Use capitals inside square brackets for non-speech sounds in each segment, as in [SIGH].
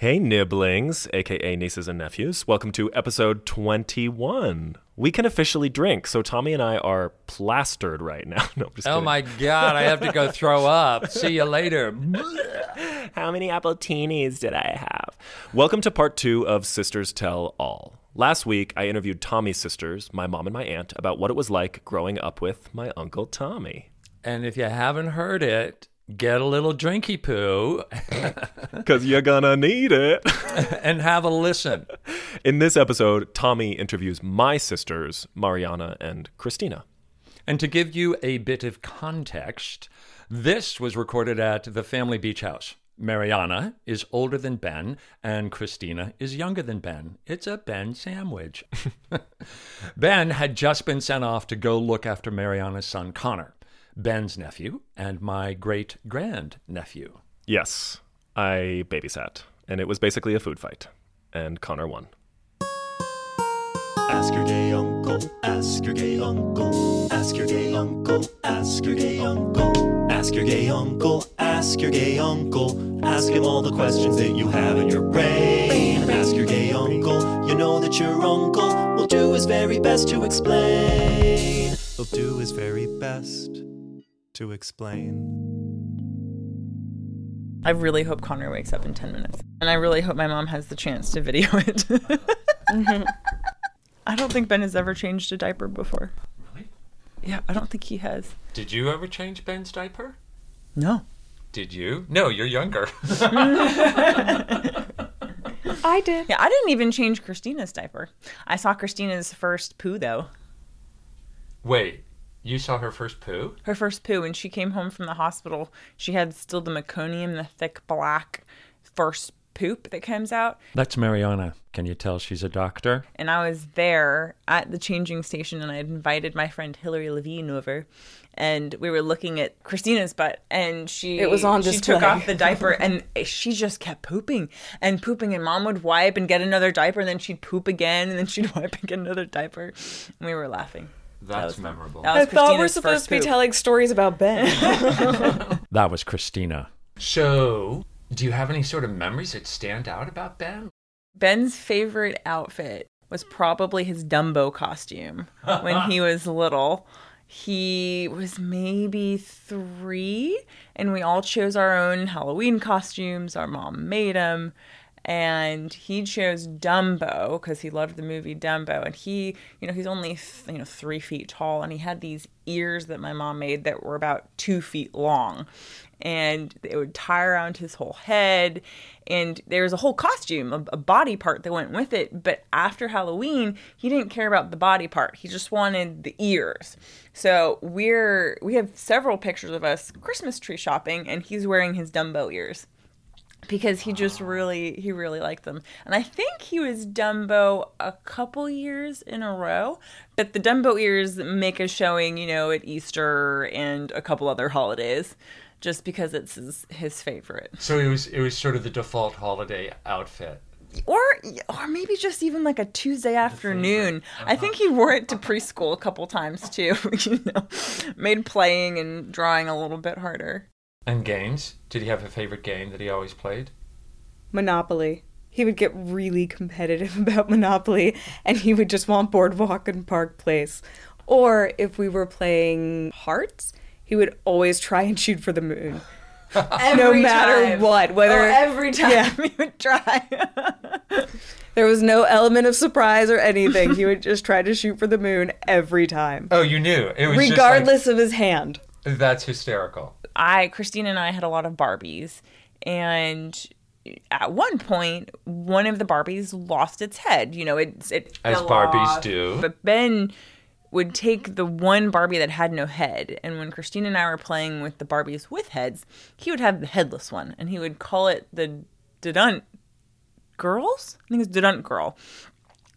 Hey, nibblings, aka nieces and nephews. Welcome to episode 21. We can officially drink, so Tommy and I are plastered right now. [LAUGHS] No, I'm just Oh kidding. my god, I have to go throw [LAUGHS] up. See you later. [LAUGHS] How many appletinis did I have? Welcome to part two of Sisters Tell All. Last week, I interviewed Tommy's sisters, my mom and my aunt, about what it was like growing up with my uncle Tommy. And if you haven't heard it, get a little drinky poo [LAUGHS] Because you're gonna need it. [LAUGHS] and have a listen. In this episode, Tommy interviews my sisters, Mariana and Christina. And to give you a bit of context, this was recorded at the family beach house. Mariana is older than Ben, and Christina is younger than Ben. It's a Ben sandwich. [LAUGHS] ben had just been sent off to go look after Mariana's son Connor, Ben's nephew, and my great grand nephew. Yes, I babysat, and it was basically a food fight, and Connor won. Ask your gay uncle, ask your gay uncle, ask your gay uncle, ask your gay uncle, ask your gay uncle, ask your gay uncle, ask him all the questions that you have in your brain. Ask your gay uncle, you know that your uncle will do his very best to explain. He'll do his very best to explain. I really hope Connor wakes up in 10 minutes. And I really hope my mom has the chance to video [LAUGHS] it. Mm-hmm. I don't think Ben has ever changed a diaper before. Really? Yeah, I don't think he has. Did you ever change Ben's diaper? No. Did you? No, you're younger. [LAUGHS] I did. Yeah, I didn't even change Christina's diaper. I saw Christina's first poo, though. Wait, you saw her first poo? Her first poo, when she came home from the hospital, she had still the meconium, the thick black first poop that comes out. That's Mariana. Can you tell she's a doctor? and I was there at the changing station, and I had invited my friend Hillary Levine over, and we were looking at Christina's butt, and she It was on she display. took off the diaper, and she just kept pooping and pooping, and Mom would wipe and get another diaper, and then she'd poop again, and then she'd [LAUGHS] wipe and get another diaper, and we were laughing. That's memorable. That I was thought we're supposed to be poop. telling stories about Ben. [LAUGHS] [LAUGHS] That was Christina. So, do you have any sort of memories that stand out about Ben? Ben's favorite outfit was probably his Dumbo costume when he [LAUGHS] was little. He was maybe three, and we all chose our own Halloween costumes. Our mom made them, and he chose Dumbo because he loved the movie Dumbo. And he, you know, he's only you know three feet tall, and he had these ears that my mom made that were about two feet long and it would tie around his whole head. And there was a whole costume, a, a body part that went with it. But after Halloween, he didn't care about the body part. He just wanted the ears. So we're we have several pictures of us Christmas tree shopping, and he's wearing his Dumbo ears because he just really he really liked them. And i think he was dumbo a couple years in a row but the dumbo ears make a showing you know at easter and a couple other holidays just because it's his, his favorite. So it was it was sort of the default holiday outfit. or or maybe just even like a tuesday afternoon. i uh-huh. think he wore it to preschool a couple times too [LAUGHS] you know made playing and drawing a little bit harder And games? Did he have a favorite game that he always played? Monopoly. He would get really competitive [LAUGHS] about Monopoly and he would just want Boardwalk and Park Place. Or if we were playing Hearts, he would always try and shoot for the moon. [LAUGHS] no matter time. what, oh, whether Oh, every [LAUGHS] time Yeah. he would try there was no element of surprise or anything, he would just try to shoot for the moon every time, Oh, you knew. It was just like- regardless of his hand. That's hysterical. I, Christina and I had a lot of Barbies, and at one point, one of the Barbies lost its head. You know, it it As Barbies off. do. But Ben would take the one Barbie that had no head, and when Christina and I were playing with the Barbies with heads, he would have the headless one, and he would call it the Dedunt Girls. I think it's Dedunt Girl.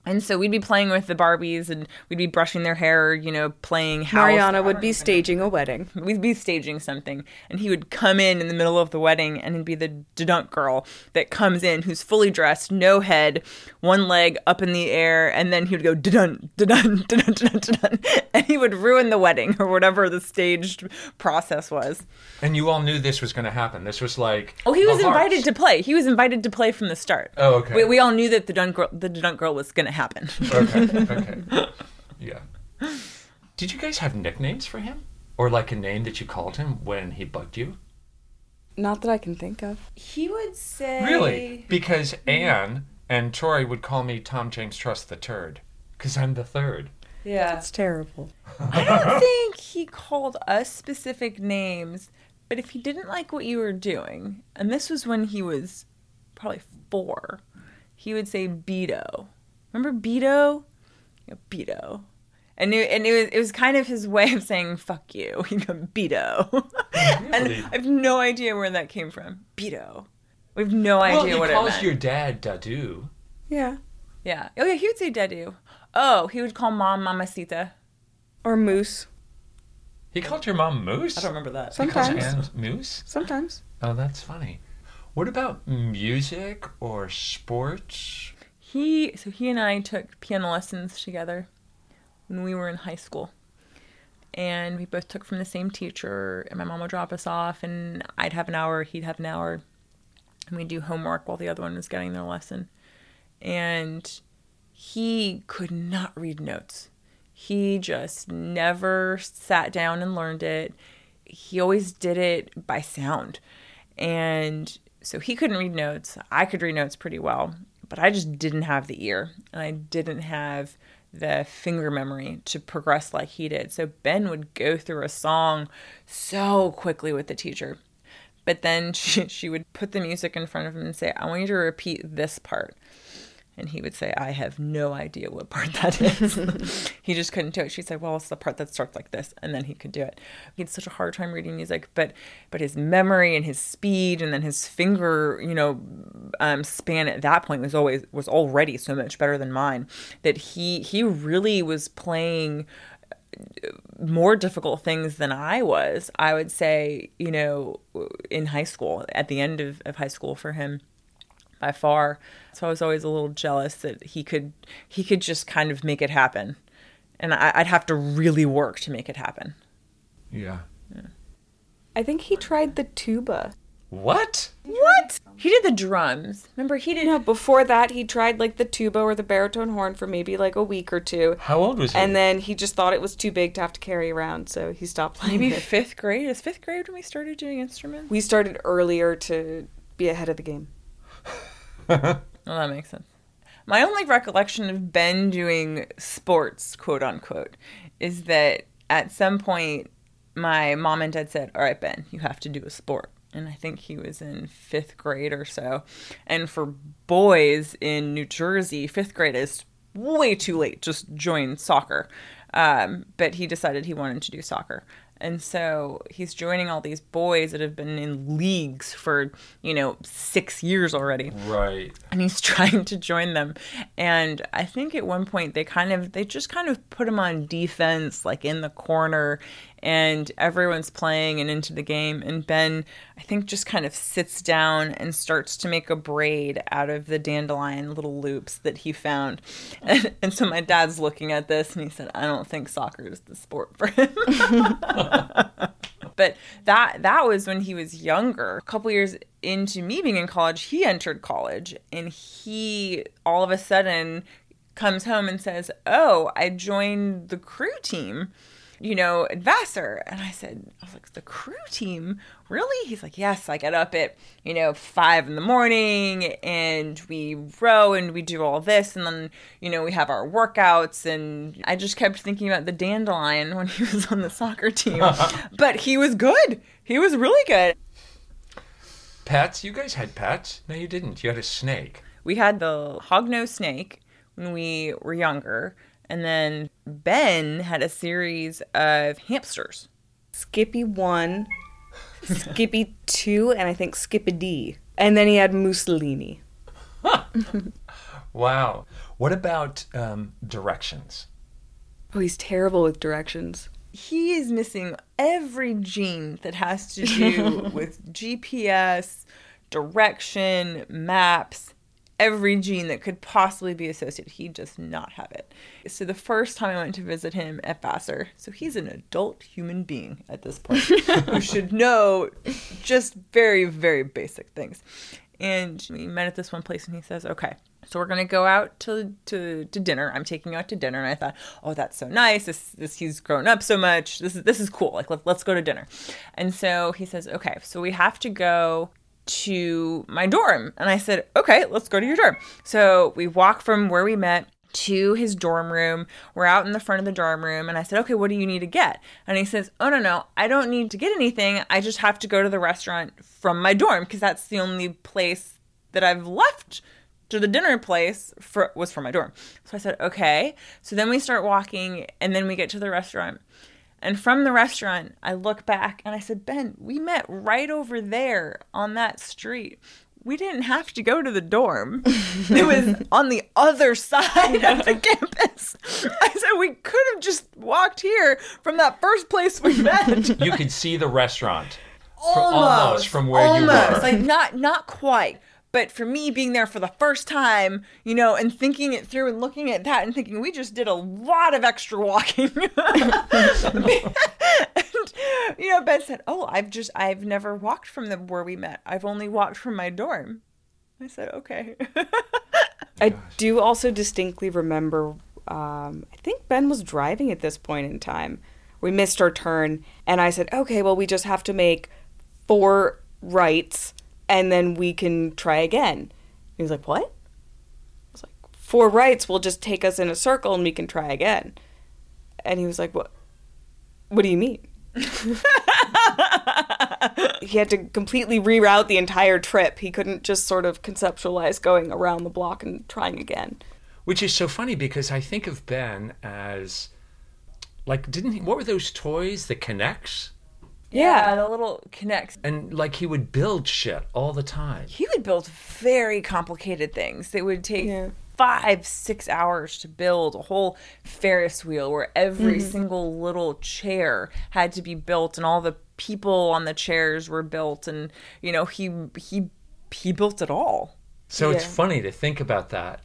And so we'd be playing with the Barbies and we'd be brushing their hair, you know, playing house. Mariana would be staging a wedding. We'd be staging something, and he would come in in the middle of the wedding, and it'd be the dunk girl that comes in, who's fully dressed, no head, one leg up in the air, and then he would go dun dun [LAUGHS] dun dun dun dun, and he would ruin the wedding or whatever the staged process was. And you all knew this was going to happen. This was like. Oh, he was invited to play. He was invited to play from the start. Oh, okay. We, we all knew that the dunk girl, the dunk girl was going to happen. Okay. Okay. [LAUGHS] yeah. Did you guys have nicknames for him, or like a name that you called him when he bugged you? Not that I can think of. he would say Really? Because Anne and Troy would call me Tom James Trust the Turd, because I'm the third. Yeah. It's terrible. I don't [LAUGHS] think he called us specific names, but if he didn't like what you were doing, and this was when he was probably four, he would say Beto. Remember Beto? Yeah, Beto. And it, and it was it was kind of his way of saying "fuck you." [LAUGHS] He'd go Beto, [LAUGHS] and I have no idea where that came from. Beto. We have no Well, idea what it calls your dad Dadu. Yeah. Yeah. Oh yeah, he would say Dadu. Oh, he would call mom Mamacita. Or moose. He called your mom Moose. I don't remember that. He calls Sometimes. Anne Moose. Sometimes. Oh, that's funny. What about music or sports? He so he and I took piano lessons together when we were in high school. And we both took from the same teacher and my mom would drop us off and I'd have an hour, he'd have an hour. And we'd do homework while the other one was getting their lesson. And he could not read notes. He just never sat down and learned it. He always did it by sound. And so he couldn't read notes. I could read notes pretty well, but I just didn't have the ear and I didn't have the finger memory to progress like he did. So Ben would go through a song so quickly with the teacher. But then [LAUGHS] she, she would put the music in front of him and say, I want you to repeat this part. And he would say, I have no idea what part that [LAUGHS] is. [LAUGHS] he just couldn't do it. She said, Well, it's the part that starts like this. And then he could do it. He had such a hard time reading music, but but his memory and his speed and then his finger, you know, um, span at that point was always was already so much better than mine that he he really was playing more difficult things than I was. I would say, you know, in high school, at the end of, of high school for him by far. So I was always a little jealous that he could he could just kind of make it happen. And I, I'd have to really work to make it happen. Yeah. I think he tried the tuba. What? What? He did the drums. Remember he did No, before that he tried like the tuba or the baritone horn for maybe like a week or two. How old was he? And then he just thought it was too big to have to carry around, so he stopped playing maybe it. fifth grade. Is fifth grade when we started doing instruments? We started earlier to be ahead of the game. [LAUGHS] [LAUGHS] Well, that makes sense. My only recollection of Ben doing sports, quote unquote, is that at some point my mom and dad said, All right, Ben, you have to do a sport. And I think he was in fifth grade or so. And for boys in New Jersey, fifth grade is way too late. Just join soccer. Um, but he decided he wanted to do soccer. And so he's joining all these boys that have been in leagues for, you know, six years already. Right. and he's [LAUGHS] trying to join them. And i think at one point they kind of they just kind of put him on defense like in the corner and everyone's playing and into the game and ben i think just kind of sits down and starts to make a braid out of the dandelion little loops that he found and, [LAUGHS] and so my dad's looking at this and he said i don't think soccer is the sport for him [LAUGHS] but that that was when he was younger. A couple years into me being in college, he entered college and he all of a sudden comes home and says, "Oh, I joined the crew team." You know, Vassar. And I said, I was like, the crew team? Really? He's like, yes, I get up at, you know, five in the morning and we row and we do all this. And then, you know, we have our workouts. And I just kept thinking about the dandelion when he was on the soccer team. [LAUGHS] but he was good. He was really good. Pets? You guys had pets? No, you didn't. You had a snake. We had the hognose snake when we were younger. And then Ben had a series of hamsters. Skippy one, [LAUGHS] Skippy two, and I think Skippy D. And then he had Mussolini. [LAUGHS] Wow. What about um, directions? Oh, he's terrible with directions. he is missing every gene that has to do [LAUGHS] with GPS, direction, maps, every gene that could possibly be associated. He does not have it. So the first time I went to visit him at Vassar, so he's an adult human being at this point [LAUGHS] who should know just very, very basic things. And we met at this one place and he says, Okay, so we're gonna go out to, to to dinner. I'm taking you out to dinner, and I thought, oh, that's so nice. This this he's grown up so much. This is this is cool. Like let, let's go to dinner. And so he says, okay, so we have to go to my dorm. And I said, okay, let's go to your dorm. So we walk from where we met to his dorm room. We're out in the front of the dorm room, and I said, okay, what do you need to get? And he says, oh no no, I don't need to get anything. I just have to go to the restaurant from my dorm because that's the only place that I've left to the dinner place for was for my dorm. So I said, okay. So then we start walking and then we get to the restaurant. And from the restaurant, I look back and I said, Ben, we met right over there on that street. We didn't have to go to the dorm. [LAUGHS] it was on the other side of the campus. I said, we could have just walked here from that first place we met. You could see the restaurant. [LAUGHS] Fr- almost, almost from where you almost. were. Like not not quite. But for me being there for the first time, you know, and thinking it through and looking at that and thinking we just did a lot of extra walking. [LAUGHS] and you know, Ben said, "Oh, I've just I've never walked from the where we met. I've only walked from my dorm." I said, "Okay." I do also distinctly remember, um, I think Ben was driving at this point in time. We missed our turn, and I said, okay, well, we just have to make four rights, and then we can try again. He was like, what? I was like, four rights will just take us in a circle, and we can try again. And he was like, what? What do you mean? [LAUGHS] he had to completely reroute the entire trip. He couldn't just sort of conceptualize going around the block and trying again. Which is so funny because I think of Ben as like didn't he what were those toys the K'NEX yeah, the little K'NEX. and like he would build shit all the time He would build very complicated things. They would take Yeah. five, six hours to build a whole Ferris wheel where every mm-hmm. single little chair had to be built and all the people on the chairs were built and you know, he he he built it all. so it's funny to think about that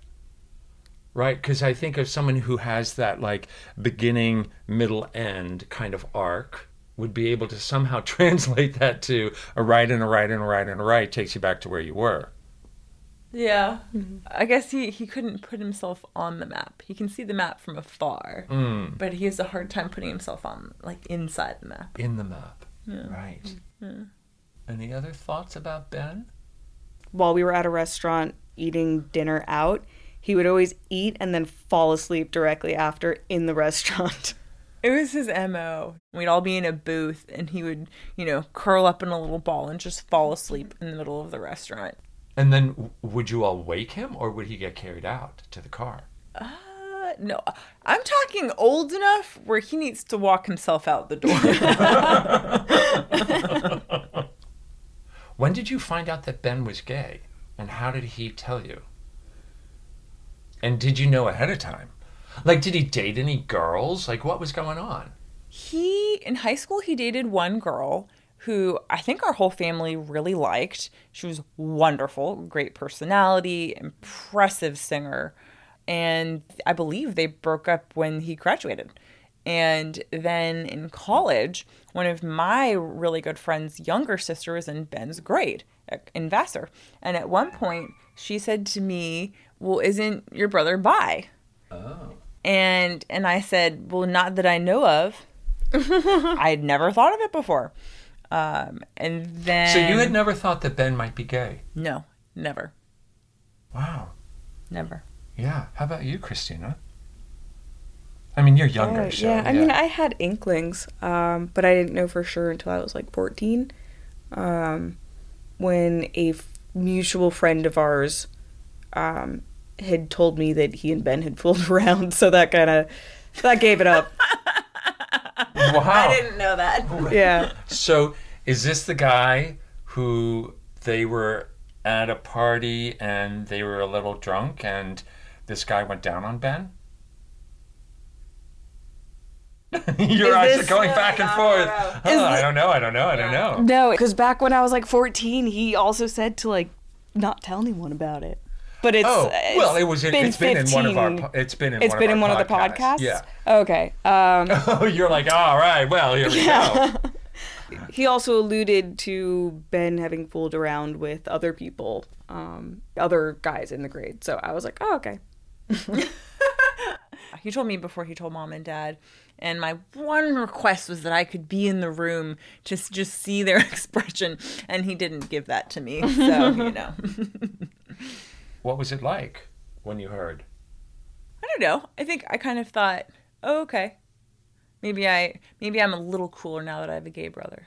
right because i think of someone who has that like beginning middle end kind of arc would be able to somehow [LAUGHS] translate that to a right and a right and a right and a right takes you back to where you were Yeah. Mm-hmm. I guess he, he couldn't put himself on the map. He can see the map from afar, mm. but he has a hard time putting himself on, like, inside the map. in the map right mm-hmm. any other thoughts about ben While we were at a restaurant eating dinner out, he would always eat and then fall asleep directly after in the [LAUGHS] restaurant. It was his MO. We'd all be in a booth, and he would, you know, curl up in a little ball and just fall asleep in the middle of the restaurant. And then would you all wake him or would he get carried out to the car? Uh, no, I'm talking old enough where he needs to walk himself out the door. [LAUGHS] When did you find out that Ben was gay? And how did he tell you? And did you know ahead of time? Like, did he date any girls? Like, what was going on? he in high school he dated one girl who I think our whole family really liked. She was wonderful, great personality, impressive singer, and I believe they broke up when he graduated. And then in college, one of my really good friends' younger sister was in Ben's grade in Vassar. And at one point, she said to me, Well, isn't your brother bi? Oh. And and I said, "Well, not that I know of. [LAUGHS] I had never thought of it before." Um, and then So you had never thought that Ben might be gay? no, never, Wow. never. Yeah. How about you, Christina? I mean, you're younger, Uh, so yeah, I mean, I had inklings, um, but I didn't know for sure until I was like 14, um, when a f- mutual friend of ours um, had told me that he and Ben had fooled [LAUGHS] around, so that kind of that gave it up. wow. I didn't know that. yeah, So is this the guy who they were at a party and they were a little drunk and this guy went down on Ben? [LAUGHS] Your Is eyes this- are going back and forth. Huh, I don't know. I don't know. I don't know. No, because back when I was like 14, he also said to like not tell anyone about it. But it's Oh well, it was. In, been it's been in one of our. 15 It's been in. It's one been of in our one of the podcasts. Yeah. Okay. Um, [LAUGHS] Oh, you're like, all right. Well, here we go. [LAUGHS] he also alluded to Ben having fooled around with other people, um, other guys in the grade. So I was like, oh, okay. [LAUGHS] He told me before he told mom and dad. And my one request was that I could be in the room to just see their expression. And he didn't give that to me. So, you know. What was it like when you heard? I don't know. I think I kind of thought, oh, okay. Maybe I maybe I'm a little cooler now that I have a gay brother.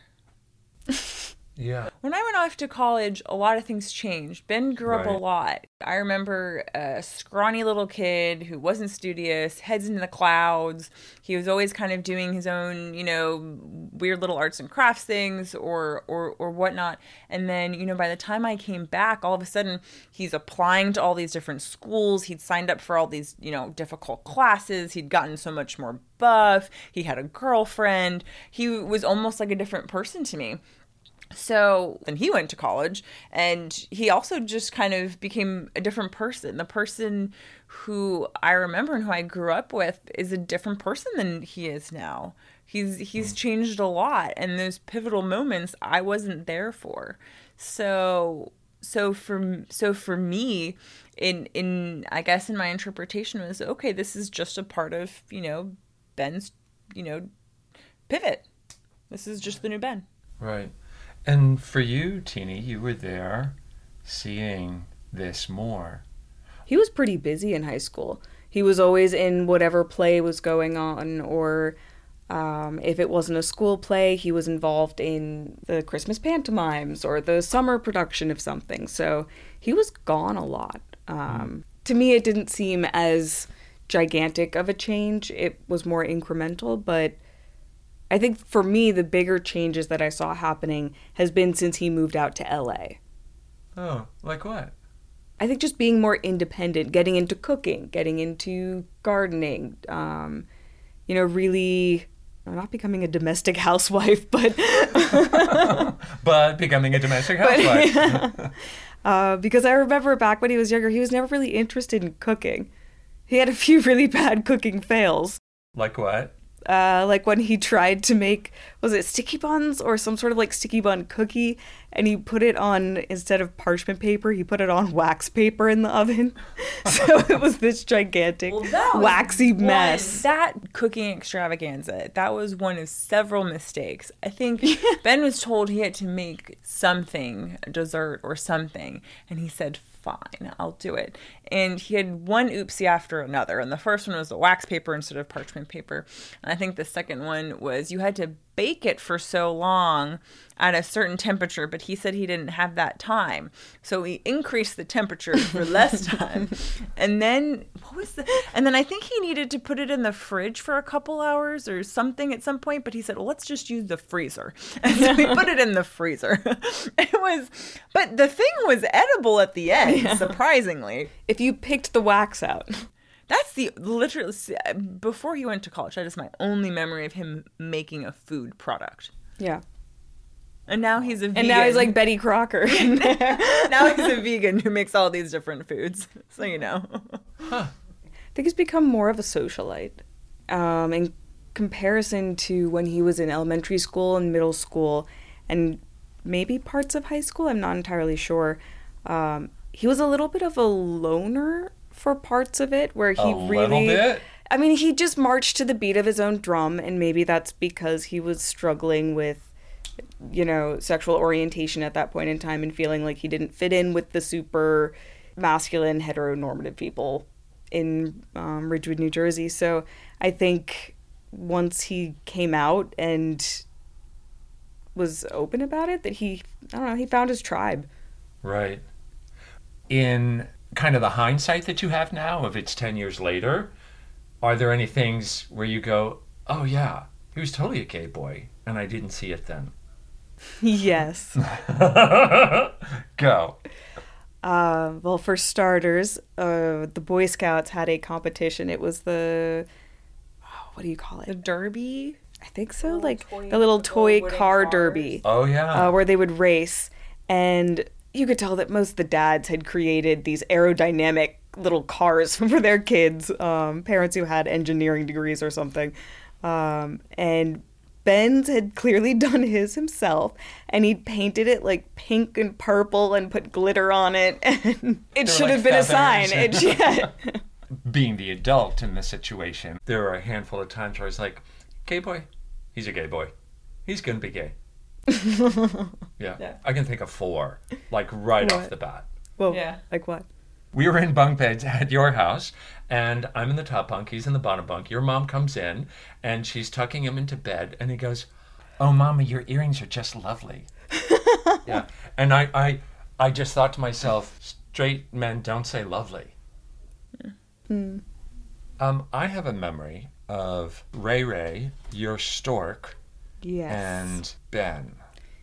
[LAUGHS] Yeah. When I went off to college, a lot of things changed. Ben grew up a lot. I remember a scrawny little kid who wasn't studious, heads into the clouds. He was always kind of doing his own, you know, weird little arts and crafts things or or or whatnot. And then, you know, by the time I came back, all of a sudden he's applying to all these different schools. He'd signed up for all these, you know, difficult classes. He'd gotten so much more buff. He had a girlfriend. He was almost like a different person to me. So then he went to college and he also just kind of became a different person. The person who I remember and who I grew up with is a different person than he is now. He's he's hmm. changed a lot and those pivotal moments I wasn't there for. So so for so for me in in I guess in my interpretation was okay this is just a part of, you know, Ben's, you know, pivot. This is just the new Ben. Right. And for you, Teeny, you were there seeing this more. He was pretty busy in high school. He was always in whatever play was going on, or um, if it wasn't a school play, he was involved in the Christmas pantomimes or the summer production of something. So he was gone a lot. Um, To me, it didn't seem as gigantic of a change. It was more incremental, but I think for me, the bigger changes that I saw happening has been since he moved out to LA. Oh, like what? I think just being more independent, getting into cooking, getting into gardening, um, you know, really not becoming a domestic [LAUGHS] housewife, but [LAUGHS] But becoming a domestic housewife. uh, because I remember back when he was younger, he was never really interested in cooking. He had a few really bad cooking fails. like what? Uh, like when he tried to make was it sticky buns or some sort of like sticky bun cookie and he put it on instead of parchment paper he put it on wax paper in the oven. [LAUGHS] So it was this gigantic waxy One- mess. that cooking extravaganza, that was one of several mistakes. I think [LAUGHS] Ben was told he had to make something, a dessert or something, and he said, fine, I'll do it. And he had one oopsie after another. And the first one was the wax paper instead of parchment paper. And I think the second one was you had to bake it for so long at a certain temperature, but he said he didn't have that time. So he increased the temperature for less [LAUGHS] time. and then what was the and then I think he needed to put it in the fridge for a couple hours or something at some point, but he said, Well, let's just use the freezer. [LAUGHS] And so we put it in the freezer. [LAUGHS] it was but the thing was edible at the end, surprisingly. if you picked the wax out That's the literally before he went to college. That is my only memory of him making a food product. yeah And now he's a vegan. and now he's like betty crocker [LAUGHS] now he's a [LAUGHS] vegan who makes all these different foods. [LAUGHS] So you know. I think he's become more of a socialite um, in comparison to when he was in elementary school and middle school and maybe parts of high school. I'm not entirely sure. Um, he was a little bit of a loner for parts of it where he A really. little bit? I mean, he just marched to the beat of his own drum, and maybe that's because he was struggling with, you know, sexual orientation at that point in time and feeling like he didn't fit in with the super masculine heteronormative people in um, Ridgewood, New Jersey. So I think once he came out and was open about it, that he, I don't know, he found his tribe. Right. In kind of the hindsight that you have now, if it's 10 years later, are there any things where you go, oh, yeah, he was totally a gay boy, and I didn't see it then? Yes. [LAUGHS] Go. Uh, well, for starters, uh, the Boy Scouts had a competition. It was the oh, what do you call it? The? Derby. I think so, like the little toy car derby, Oh yeah. uh, where they would race, and you could tell that most of the dads had created these aerodynamic little cars [LAUGHS] for their kids, um, parents who had engineering degrees or something, um, and. Ben's had clearly [LAUGHS] done his himself, and he'd painted it like pink and purple and put glitter on it, [LAUGHS] and it should like have been a sign. It, yeah. [LAUGHS] Being the adult in the situation, there were a handful of times where I was like, "Gay boy, he's a gay boy. He's gonna be gay." yeah. I can think of four, like right off the bat. Well, Yeah. like what? we were in bunk beds at your house, and I'm in the top bunk, he's in the bottom bunk. Your mom comes in, and she's tucking him into bed, and he goes, "Oh, mama, your earrings are just lovely." [LAUGHS] yeah, and I, I, I just thought to myself, straight men don't say lovely. Um, I have a memory of Ray Ray, your stork, Yes. and Ben.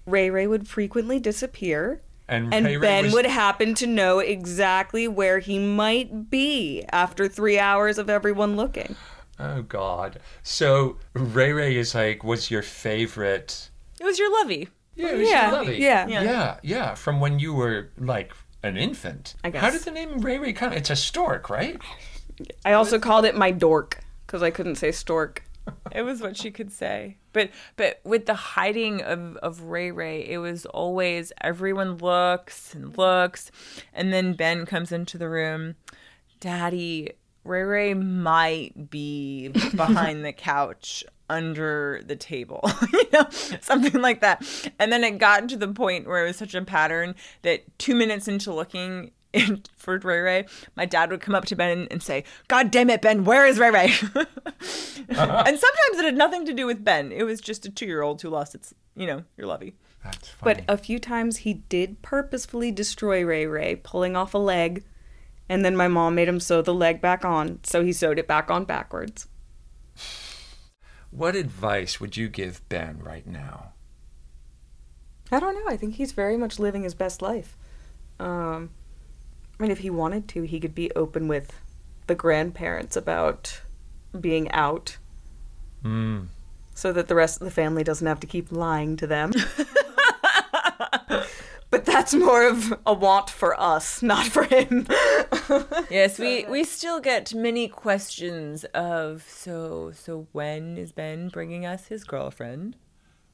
Ray Ray would frequently disappear, And, and Ray Ray Ben was- would happen to know exactly where he might be after three hours of everyone looking. Oh God! So Ray Ray is like was your favorite It was your lovey. Yeah, it was Yeah, your lovey. yeah. yeah, yeah, From when you were like an infant. I guess. How did the name Ray Ray come? It's a stork, right? I also called it my dork because I couldn't say stork. It was what she could say. But but with the hiding of, of Ray Ray, it was always everyone looks and looks and then Ben comes into the room. Daddy, Ray Ray might be behind the couch under the table. [LAUGHS] you know, something like that. And then it got to the point where it was such a pattern that two minutes into looking in, for Ray Ray, my dad would come up to Ben and say, God damn it, Ben, where is Ray Ray? [LAUGHS] and sometimes it had nothing to do with Ben. It was just a two year old who lost its, you know, your lovey. That's funny. But a few times he did purposefully destroy Ray Ray, pulling off a leg, and then my mom made him sew the leg back on, so he sewed it back on backwards. what advice would you give Ben right now? I don't know. I think he's very much living his best life. Um, I mean, if he wanted to, he could be open with the grandparents about being out Mm. so that the rest of the family doesn't have to keep lying to them. [LAUGHS] but that's more of a want for us, not for him. [LAUGHS] Yes, we, we still get many questions of so so when is Ben bringing us his girlfriend?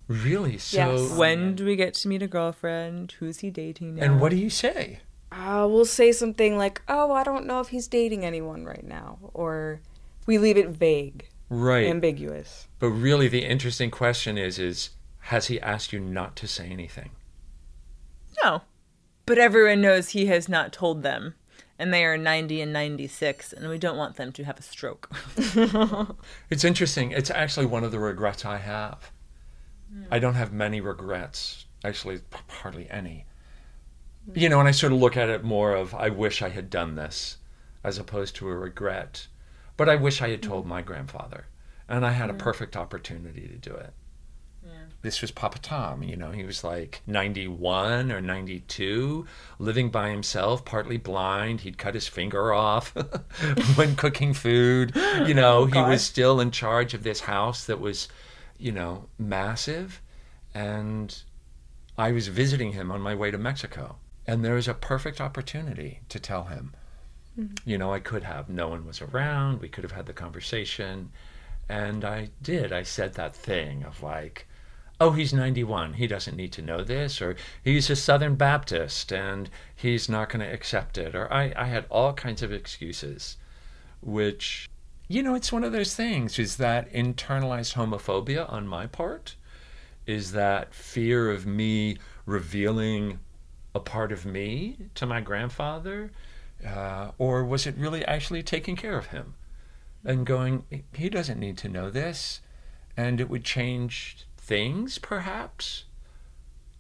Really? So. Yes. When do we get to meet a girlfriend? Who's he dating now? And what do you say? Uh, we'll say something like, oh, I don't know if he's dating anyone right now. Or we leave it vague, Right. ambiguous. but really, the interesting question is: is has he asked you not to say anything? No. But everyone knows he has not told them. And they are 90 and 96, and we don't want them to have a stroke. [LAUGHS] It's interesting. It's actually one of the regrets I have. I don't have many regrets, actually, p- hardly any. You know, and I sort of look at it more of I wish I had done this as opposed to a regret. But I wish I had told mm-hmm. my grandfather, and I had a mm. perfect opportunity to do it. This was Papa Tom, you know, he was like 91 or 92, living by himself, partly blind. He'd cut his finger off [LAUGHS] when [LAUGHS] cooking food. You know, oh, he was still in charge of this house that was, you know, massive. And I was visiting him on my way to Mexico. And there was a perfect opportunity to tell him. Mm-hmm. You know, I could have. No one was around. We could have had the conversation. And I did. I said that thing of like, oh, he's 91. He doesn't need to know this. Or he's a Southern Baptist and he's not going to accept it. Or I, I had all kinds of excuses, which, you know, it's one of those things is that internalized homophobia on my part? Is that fear of me revealing a part of me to my grandfather? Uh, or was it really actually taking care of him and going, he doesn't need to know this, and it would change things, perhaps?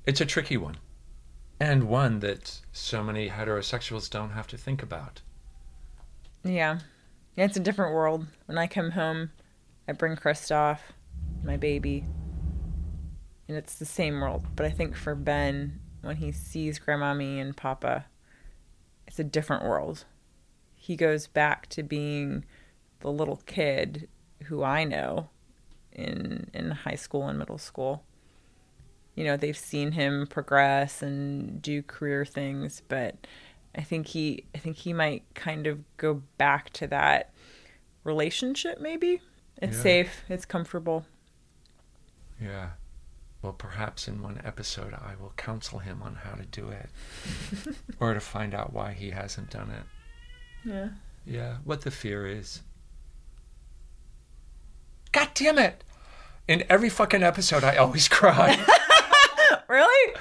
It's a tricky one, and one that so many heterosexuals don't have to think about. Yeah. Yeah, it's a different world. When I come home, I bring Christoph, my baby, and it's the same world. But I think for Ben, when he sees Grandmommy and Papa, it's a different world. He goes back to being the little kid who I know in in high school and middle school. You know, they've seen him progress and do career things, but I think he I think he might kind of go back to that relationship maybe. It's Yeah. safe, it's comfortable. Yeah. Well, perhaps in one episode I will counsel him on how to do it [LAUGHS] or to find out why he hasn't done it. Yeah. Yeah, what the fear is. God damn it! In every fucking episode, I always cry. [LAUGHS] Really?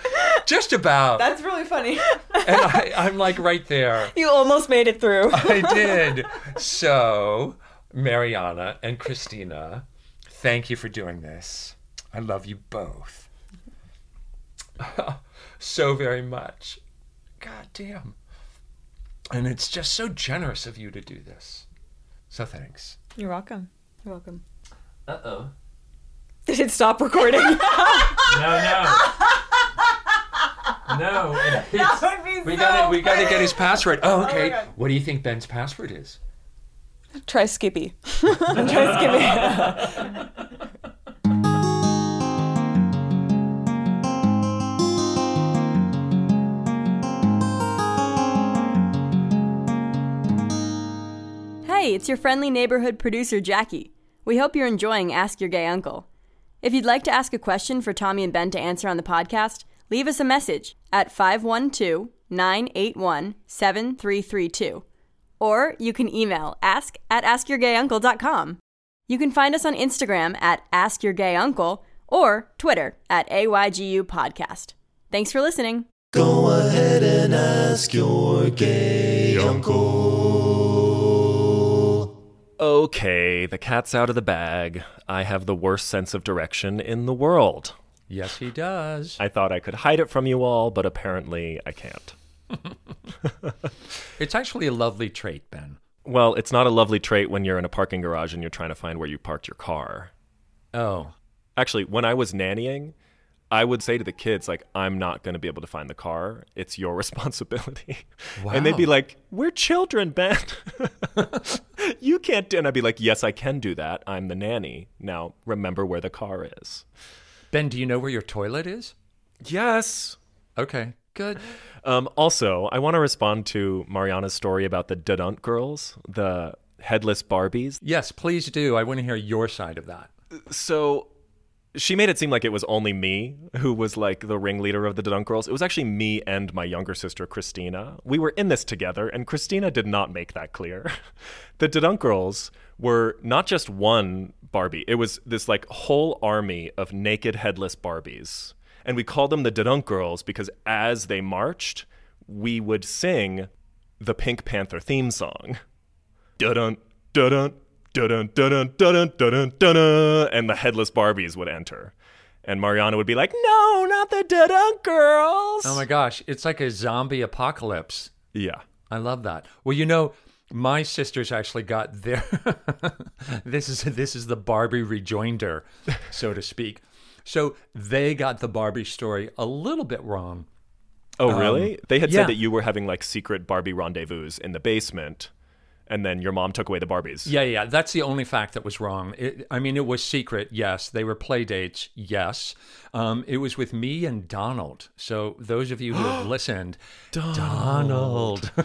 Just about. That's really funny. and I, I'm like right there. You almost made it through. [LAUGHS] I did. So, Mariana and Christina, thank you for doing this. I love you both. [LAUGHS] so very much. God damn. And it's just so generous of you to do this. So thanks. You're welcome. You're welcome. Uh oh. Did it stop recording? [LAUGHS] No, no. No, [LAUGHS] it's, would be we so gotta we gotta get his password. Oh, okay. God. what do you think Ben's password is? Try Skippy. Try Skippy. Hey, it's your friendly neighborhood producer, Jackie. We hope you're enjoying Ask Your Gay Uncle. If you'd like to ask a question for Tommy and Ben to answer on the podcast, leave us a message at 512 981 7332. Or you can email ask at askyourgayuncle.com. You can find us on Instagram at Ask Your Gay Uncle or Twitter at AYGU Podcast. Thanks for listening. Go ahead and ask your gay uncle. Okay, the cat's out of the bag. I have the worst sense of direction in the world. Yes, he does. I thought I could hide it from you all, but apparently I can't. [LAUGHS] It's actually a lovely trait, Ben. Well, it's not a lovely trait when you're in a parking garage and you're trying to find where you parked your car. Oh, Actually, when I was nannying, I would say to the kids, like, I'm not going to be able to find the car. It's your [LAUGHS] responsibility. And they'd be like, We're children, Ben. [LAUGHS] you can't do And I'd be like, Yes, I can do that. I'm the nanny. Now, remember where the car is. Ben, do you know where your toilet is? Yes. Okay, good. Um, also, I want to respond to Mariana's story about the Dudunt girls, the headless Barbies. Yes, please do. I want to hear your side of that. So she made it seem like it was only me who was like the ringleader of the Dunk Girls. It was actually me and my younger sister, Christina. We were in this together, and Christina did not make that clear. [LAUGHS] the Dunk Girls were not just one Barbie, it was this like whole army of naked, headless Barbies. And we called them the Dunk Girls because as they marched, we would sing the Pink Panther theme song dun dun dun dun dun dun dun dun and the headless Barbies would enter. And Mariana would be like, "No, not the dun girls." Oh my gosh, it's like a zombie apocalypse. Yeah. I love that. Well, you know, my sisters actually got their [LAUGHS] this is this is the Barbie rejoinder, so to speak. So they got the Barbie story a little bit wrong. Oh, really? Um, they had yeah. said that you were having like secret Barbie rendezvous in the basement, and then your mom took away the Barbies. Yeah, yeah, that's the only fact that was wrong. It, I mean, it was secret, yes. They were play dates, yes. Um, it was with me and Donald. So those of you who have [GASPS] listened, Donald. [LAUGHS]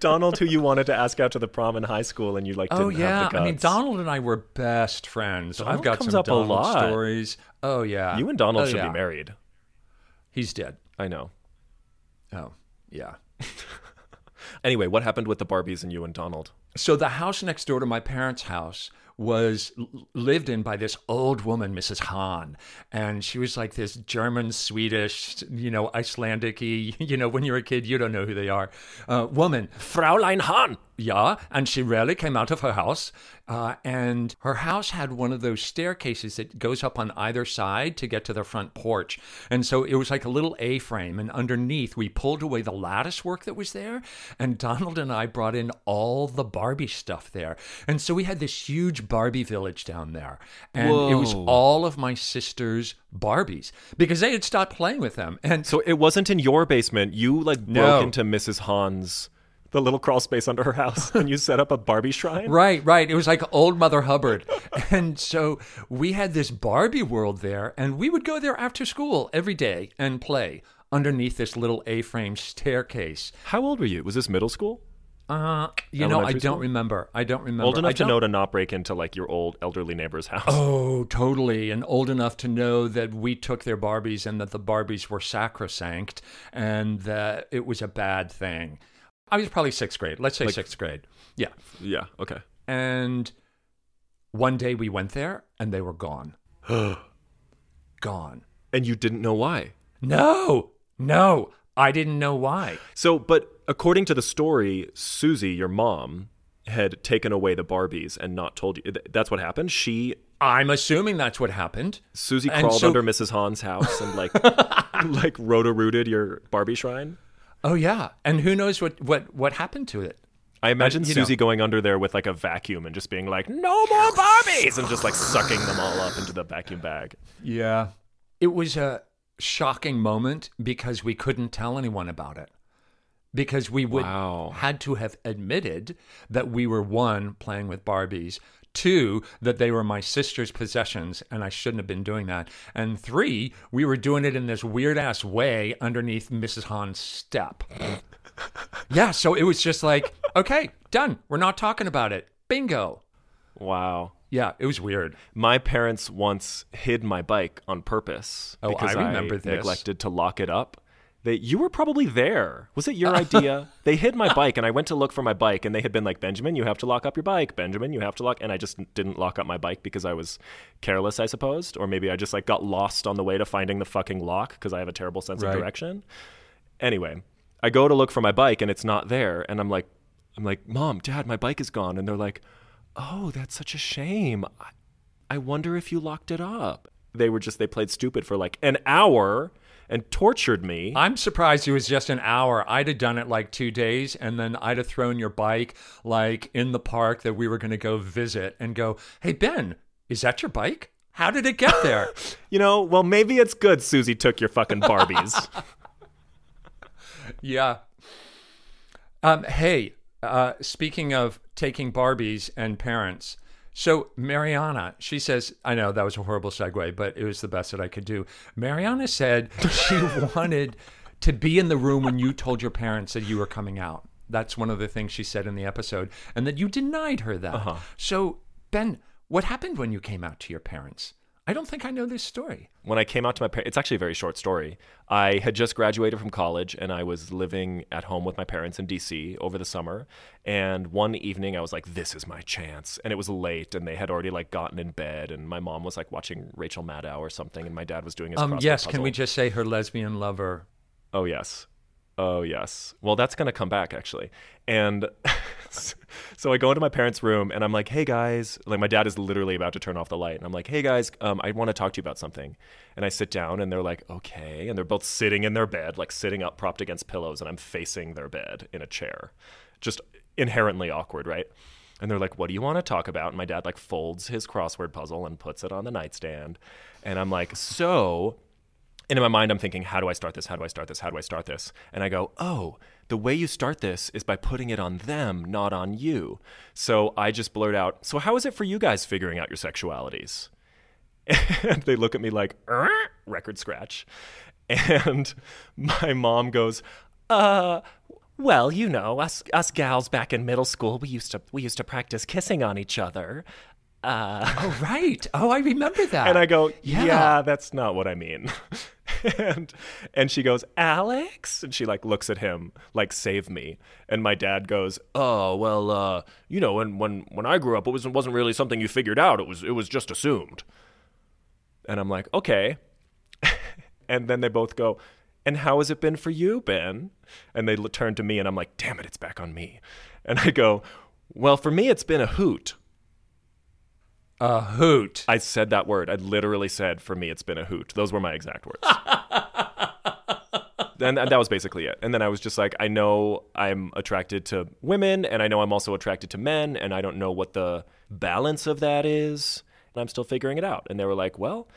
Donald, who you wanted to ask out to the prom in high school, and you like didn't Oh yeah, have the I mean. Donald and I were best friends. I've got comes some up a Donald lot. stories. Oh yeah, You and Donald Oh, should yeah. be married. He's dead. I know. Oh yeah. [LAUGHS] Anyway, what happened with the Barbies and you and Donald? So the house next door to my parents' house was lived in by this old woman, Mrs. Hahn, and she was like this German, Swedish, you know, Icelandic [LAUGHS] you know, when you're a kid, you don't know who they are, uh, woman. Fraulein Hahn. Yeah, and she rarely came out of her house. Uh, and her house had one of those staircases that goes up on either side to get to the front porch. And so it was like a little A frame. And underneath, we pulled away the lattice work that was there. And Donald and I brought in all the Barbie stuff there. And so we had this huge Barbie village down there. And it was all of my sister's Barbies because they had stopped playing with them. And So it wasn't in your basement. You like broke No. into Mrs. Hahn's, the little crawl space under her house, and you set up a Barbie shrine. Right, right. It was like old Mother Hubbard. [LAUGHS] and so we had this Barbie world there, and we would go there after school every day and play underneath this little A frame staircase. How old were you? Was this middle school? Uh, you know, I don't remember. I don't remember. Old enough to know to not break into like your old elderly neighbor's house. Oh, totally. And old enough to know that we took their Barbies and that the Barbies were sacrosanct and that it was a bad thing. I was probably sixth grade. Let's say sixth grade. Yeah. Yeah. Okay. And one day we went there and they were gone. [GASPS] gone. And you didn't know why. No, no, I didn't know why. So, but according to the story, Susie, your mom, had taken away the Barbies and not told you. That's what happened. She, I'm assuming that's what happened. Susie, And crawled so- under Mrs. Hahn's house and like, [LAUGHS] like roto rooted your Barbie shrine. Oh yeah, and who knows what what what happened to it? I imagine you know. Susie going under there with like a vacuum and just being like, "No more Barbies," and just like sucking them all up into the vacuum bag. Yeah. It was a shocking moment because we couldn't tell anyone about it. Because we would Wow. had to have admitted that we were one playing with Barbies, two that they were my sister's possessions and I shouldn't have been doing that, and three we were doing it in this weird ass way underneath Mrs. Hahn's step. [LAUGHS] yeah, so it was just like, okay, done. We're not talking about it. Bingo. Wow. Yeah, it was weird. My parents once hid my bike on purpose Oh, I because remember this. neglected to lock it up. They, you were probably there. Was it your [LAUGHS] idea? they hid my bike, and I went to look for my bike, and they had been like, "Benjamin, you have to lock up your bike. Benjamin, you have to lock." And I just didn't lock up my bike because I was careless, I supposed, or maybe I just like got lost on the way to finding the fucking lock because I have a terrible sense Right. of direction. Anyway, I go to look for my bike, and it's not there, and I'm like, I'm like, "Mom, Dad, my bike is gone," and they're like, "Oh, that's such a shame." I wonder if you locked it up. They were just they played stupid for like an hour and tortured me. I'm surprised it was just an hour. I'd have done it like two days, and then I'd have thrown your bike like in the park that we were going to go visit and go, Hey, Ben, is that your bike? How did it get [LAUGHS] there? you know, well maybe it's good Susie took your fucking Barbies. [LAUGHS] yeah. Um, hey, uh, speaking of taking Barbies and parents, so Mariana, she says, I know that was a horrible segue, but it was the best that I could do. Mariana said she [LAUGHS] wanted to be in the room when you told your parents that you were coming out. That's one of the things she said in the episode, and that you denied her that. Uh-huh. So, Ben, what happened when you came out to your parents? I don't think I know this story. when I came out to my parents, it's actually a very short story. I had just graduated from college and I was living at home with my parents in DC over the summer. And one evening I was like, this is my chance. And it was late and they had already like gotten in bed and my mom was like watching Rachel Maddow or something and my dad was doing his Um, yes, can we just say her lesbian lover? Oh yes. Oh yes. Well, that's going to come back actually. And [LAUGHS] so I go into my parents' room and I'm like, "Hey guys," like my dad is literally about to turn off the light and I'm like, "Hey guys, um, I want to talk to you about something." And I sit down and they're like, "Okay." And they're both sitting in their bed, like sitting up propped against pillows and I'm facing their bed in a chair. Just inherently awkward, right? And they're like, "What do you want to talk about?" And my dad like folds his crossword puzzle and puts it on the nightstand. And I'm like, "So, and in my mind, I'm thinking, how do I start this? How do I start this? How do I start this? And I go, oh, the way you start this is by putting it on them, not on you. So I just blurt out, so how is it for you guys figuring out your sexualities? And [LAUGHS] they look at me like, "Er?" record scratch. And my mom goes, uh, well, you know, us us gals back in middle school, we used to we used to practice kissing on each other. Uh, Oh, right. Oh, I remember that. [LAUGHS] and I go, yeah. Yeah. that's not what I mean. [LAUGHS] [LAUGHS] and and she goes, Alex, and she like looks at him like save me. And my dad goes, oh well, uh, you know, when when when I grew up, it wasn't wasn't really something you figured out. It was it was just assumed. And I'm like, okay. [LAUGHS] and then they both go, and how has it been for you, Ben? And they turn to me, and I'm like, damn it, it's back on me. And I go, well, for me, it's been a hoot. A hoot. I said that word. I literally said, for me, it's been a hoot. Those were my exact words. [LAUGHS] and, that was basically it. And then I was just like, I know I'm attracted to women, and I know I'm also attracted to men, and I don't know what the balance of that is. And I'm still figuring it out. And they were like, well,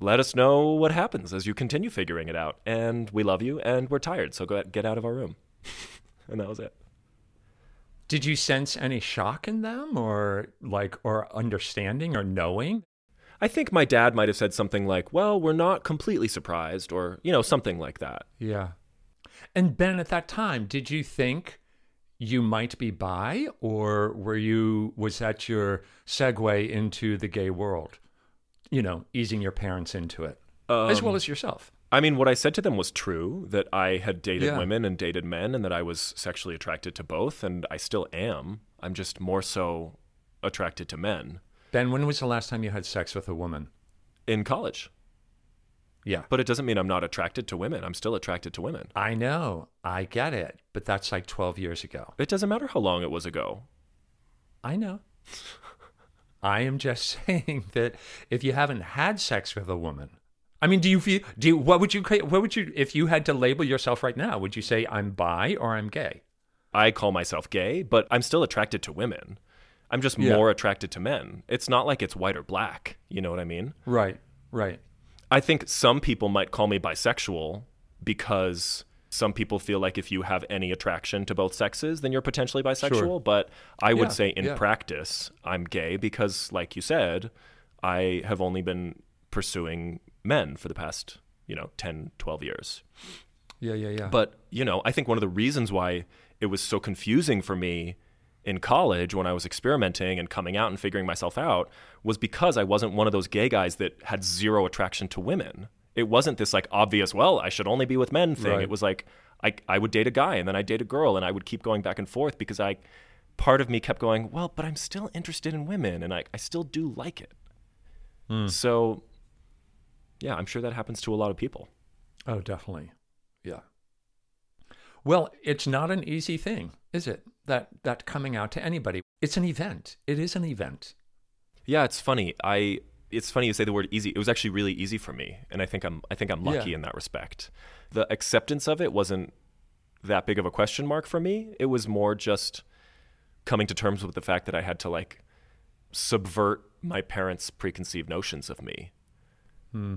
let us know what happens as you continue figuring it out. And we love you and we're tired. So go get out of our room. [LAUGHS] and that was it. Did you sense any shock in them or like or understanding or knowing? I think my dad might have said something like, "Well, we're not completely surprised," or you know, something like that. Yeah. And Ben, at that time, did you think you might be bi, or were you was that your segue into the gay world? You know, easing your parents into it, as well um, as yourself. I mean, what I said to them was true that I had dated Yeah. women and dated men and that I was sexually attracted to both, and I still am. I'm just more so attracted to men Ben, when was the last time you had sex with a woman? in college. Yeah. But it doesn't mean I'm not attracted to women. I'm still attracted to women. I know. I get it. But that's like 12 years ago. It doesn't matter how long it was ago. I know. [LAUGHS] I am just [LAUGHS] saying that if you haven't had sex with a woman, I mean, do you feel, do you, what would you, what would you, if you had to label yourself right now, would you say I'm bi or I'm gay? I call myself gay, but I'm still attracted to women. I'm just Yeah. more attracted to men. It's not like it's white or black. You know what I mean? Right, right. I think some people might call me bisexual because some people feel like if you have any attraction to both sexes, then you're potentially bisexual. Sure. But I would Yeah, say in yeah. practice, I'm gay because, like you said, I have only been pursuing men for the past, you know, 10, 12 years. Yeah, yeah, yeah. But, you know, I think one of the reasons why it was so confusing for me in college when I was experimenting and coming out and figuring myself out was because I wasn't one of those gay guys that had zero attraction to women. It wasn't this like obvious, well, I should only be with men thing. Right. It was like I, I would date a guy and then I'd date a girl and I would keep going back and forth because I, part of me kept going, well, but I'm still interested in women and I, I still do like it. Hmm. So, yeah, I'm sure that happens to a lot of people. oh, definitely. Yeah. Well, it's not an easy thing, is it? That that coming out to anybody. It's an event. It is an event. Yeah, it's funny. I it's funny you say the word easy. It was actually really easy for me, and I think I'm I think I'm lucky Yeah. in that respect. The acceptance of it wasn't that big of a question mark for me. It was more just coming to terms with the fact that I had to like subvert my parents' preconceived notions of me. Hmm.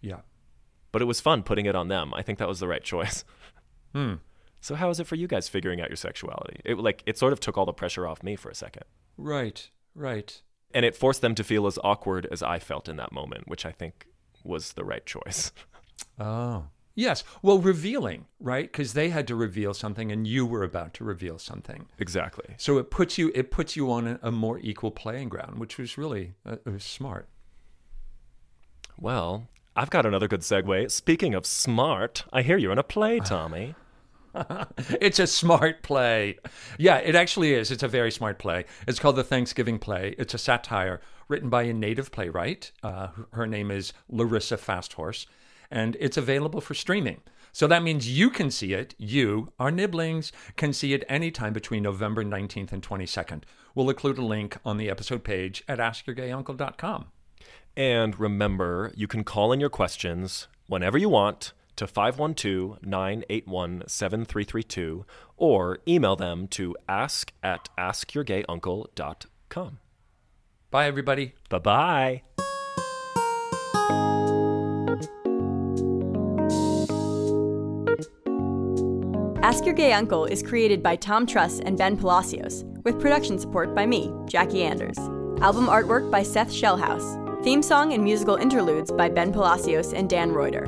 Yeah. But it was fun putting it on them. I think that was the right choice. [LAUGHS] Hmm. So how is it for you guys figuring out your sexuality? It like it sort of took all the pressure off me for a second. Right. Right. And it forced them to feel as awkward as I felt in that moment, which I think was the right choice. [LAUGHS] Oh. Yes. Well, revealing, right? Because they had to reveal something, and you were about to reveal something. exactly. So it puts you it puts you on a, a more equal playing ground, which was really uh, was smart. Well, I've got another good segue. Speaking of smart, I hear you're in a play, [SIGHS] Tommy. [LAUGHS] It's a smart play. Yeah, it actually is. It's a very smart play. It's called the Thanksgiving Play. It's a satire written by a native playwright. Uh, her name is Larissa Fasthorse, and it's available for streaming. So that means you can see it. You, our nibblings, can see it anytime between November 19th and 22nd. We'll include a link on the episode page at askyourgayuncle.com. and remember, you can call in your questions whenever you want to 512 981 7332 or email them to ask at askyourgayuncle.com. Bye, everybody. Bye bye. Ask Your Gay Uncle is created by Tom Truss and Ben Palacios, with production support by me, Jackie Anders. Album artwork by Seth Shellhouse. Theme song and musical interludes by Ben Palacios and Dan Reuter.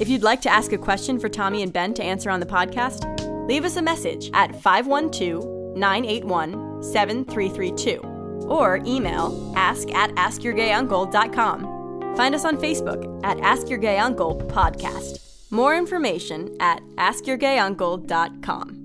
If you'd like to ask a question for Tommy and Ben to answer on the podcast, leave us a message at 512 981 7332 or email ask at askyourgayuncle.com. Find us on Facebook at Ask Your Gay Uncle Podcast. More information at askyourgayuncle.com.